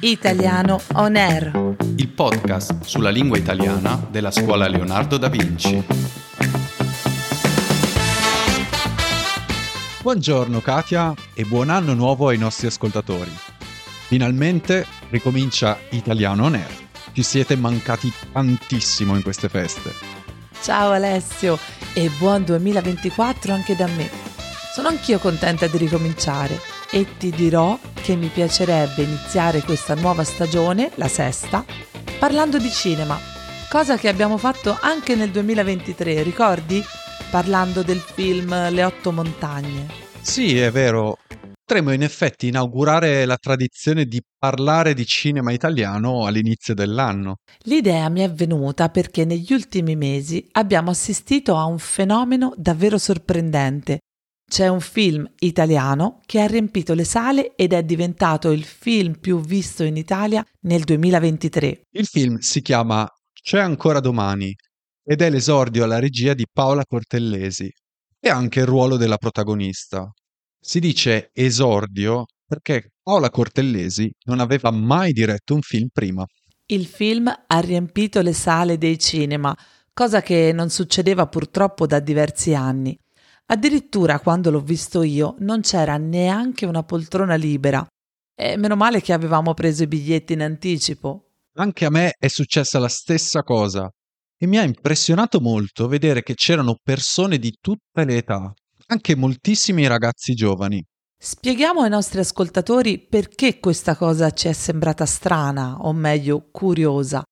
Italiano On Air. il podcast sulla lingua italiana della scuola Leonardo da Vinci. Buongiorno Katia e buon anno nuovo ai nostri ascoltatori. Finalmente ricomincia Italiano On Air. Ci siete mancati tantissimo in queste feste. Ciao Alessio e buon 2024 anche da me. Sono anch'io contenta di ricominciare e ti dirò che mi piacerebbe iniziare questa nuova stagione, la sesta, parlando di cinema, cosa che abbiamo fatto anche nel 2023, ricordi? Parlando del film Le otto montagne. Sì, è vero. Potremmo in effetti inaugurare la tradizione di parlare di cinema italiano all'inizio dell'anno. L'idea mi è venuta perché negli ultimi mesi abbiamo assistito a un fenomeno davvero sorprendente. C'è un film italiano che ha riempito le sale ed è diventato il film più visto in Italia nel 2023. Il film si chiama C'è ancora domani ed è l'esordio alla regia di Paola Cortellesi e anche il ruolo della protagonista. Si dice esordio perché Paola Cortellesi non aveva mai diretto un film prima. Il film ha riempito le sale dei cinema, cosa che non succedeva purtroppo da diversi anni. Addirittura quando l'ho visto io non c'era neanche una poltrona libera. E meno male che avevamo preso i biglietti in anticipo. Anche a me è successa la stessa cosa e mi ha impressionato molto vedere che c'erano persone di tutte le età, anche moltissimi ragazzi giovani. Spieghiamo ai nostri ascoltatori perché questa cosa ci è sembrata strana, o meglio curiosa.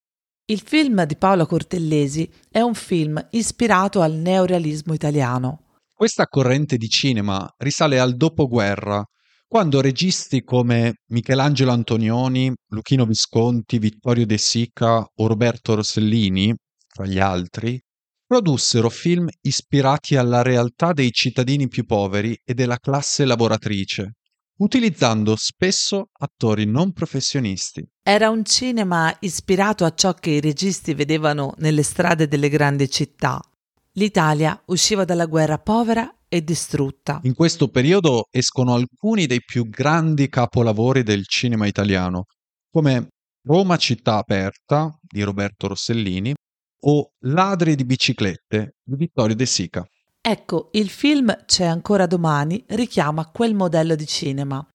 Il film di Paola Cortellesi è un film ispirato al neorealismo italiano. Questa corrente di cinema risale al dopoguerra, quando registi come Michelangelo Antonioni, Luchino Visconti, Vittorio De Sica o Roberto Rossellini, tra gli altri, produssero film ispirati alla realtà dei cittadini più poveri e della classe lavoratrice, utilizzando spesso attori non professionisti. Era un cinema ispirato a ciò che i registi vedevano nelle strade delle grandi città. L'Italia usciva dalla guerra povera e distrutta. In questo periodo escono alcuni dei più grandi capolavori del cinema italiano, come Roma città aperta di Roberto Rossellini o Ladri di biciclette di Vittorio De Sica. Ecco, il film C'è ancora domani richiama quel modello di cinema.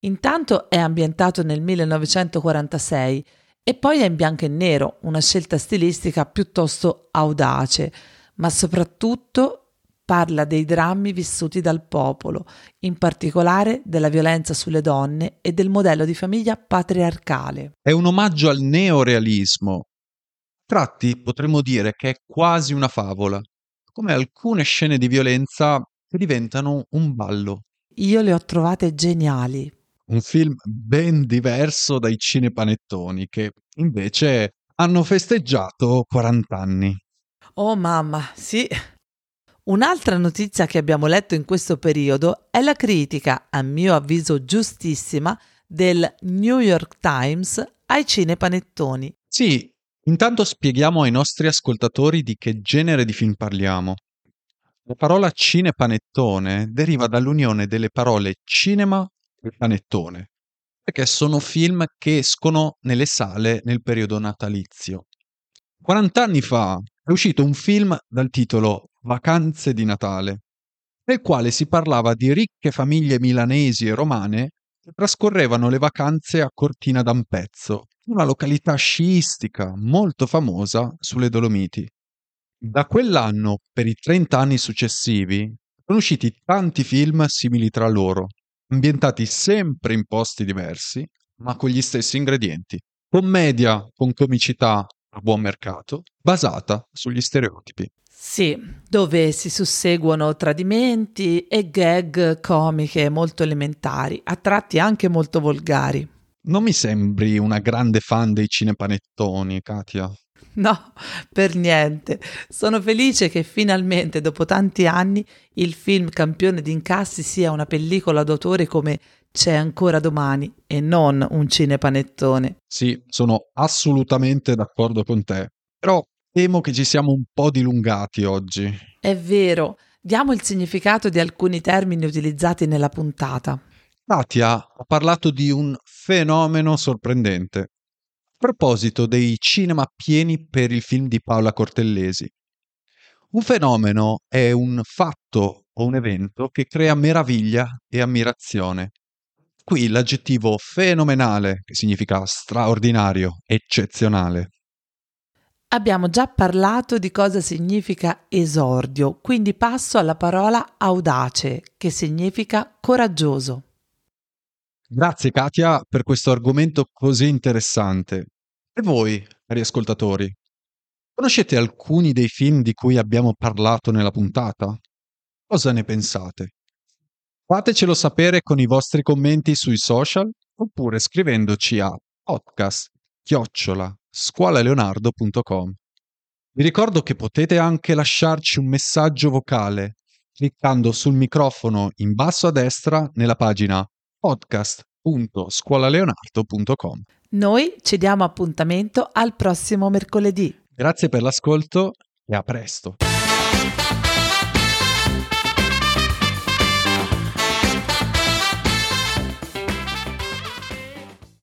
Intanto è ambientato nel 1946 e poi è in bianco e nero, una scelta stilistica piuttosto audace, ma soprattutto parla dei drammi vissuti dal popolo, in particolare della violenza sulle donne e del modello di famiglia patriarcale. È un omaggio al neorealismo. Tratti potremmo dire che è quasi una favola, come alcune scene di violenza che diventano un ballo. Io le ho trovate geniali. Un film ben diverso dai cinepanettoni che invece hanno festeggiato 40 anni. Oh mamma, sì. Un'altra notizia che abbiamo letto in questo periodo è la critica, a mio avviso giustissima, del New York Times ai cinepanettoni. Sì, intanto spieghiamo ai nostri ascoltatori di che genere di film parliamo. La parola cinepanettone deriva dall'unione delle parole cinema e panettone, perché sono film che escono nelle sale nel periodo natalizio. 40 anni fa è uscito un film dal titolo Vacanze di Natale, nel quale si parlava di ricche famiglie milanesi e romane che trascorrevano le vacanze a Cortina d'Ampezzo, una località sciistica molto famosa sulle Dolomiti. Da quell'anno, per i 30 anni successivi, sono usciti tanti film simili tra loro, ambientati sempre in posti diversi, ma con gli stessi ingredienti. Commedia con comicità a buon mercato, basata sugli stereotipi. Sì, dove si susseguono tradimenti e gag comiche molto elementari, a tratti anche molto volgari. Non mi sembri una grande fan dei cinepanettoni, Katia. No, per niente. Sono felice che finalmente, dopo tanti anni, il film campione di incassi sia una pellicola d'autore come C'è ancora domani e non un cinepanettone. Sì, sono assolutamente d'accordo con te. Però temo che ci siamo un po' dilungati oggi. È vero, diamo il significato di alcuni termini utilizzati nella puntata. Katia ha parlato di un fenomeno sorprendente. Proposito dei cinema pieni per il film di Paola Cortellesi. Un fenomeno è un fatto o un evento che crea meraviglia e ammirazione. Qui l'aggettivo fenomenale, che significa straordinario, eccezionale. Abbiamo già parlato di cosa significa esordio, quindi passo alla parola audace, che significa coraggioso. Grazie Katia per questo argomento così interessante. E voi, cari ascoltatori, conoscete alcuni dei film di cui abbiamo parlato nella puntata? Cosa ne pensate? Fatecelo sapere con i vostri commenti sui social oppure scrivendoci a podcast chiocciola scuolaleonardo.com. Vi ricordo che potete anche lasciarci un messaggio vocale cliccando sul microfono in basso a destra nella pagina podcast.scuolaleonardo.com. Noi ci diamo appuntamento al prossimo mercoledì. Grazie per l'ascolto e a presto.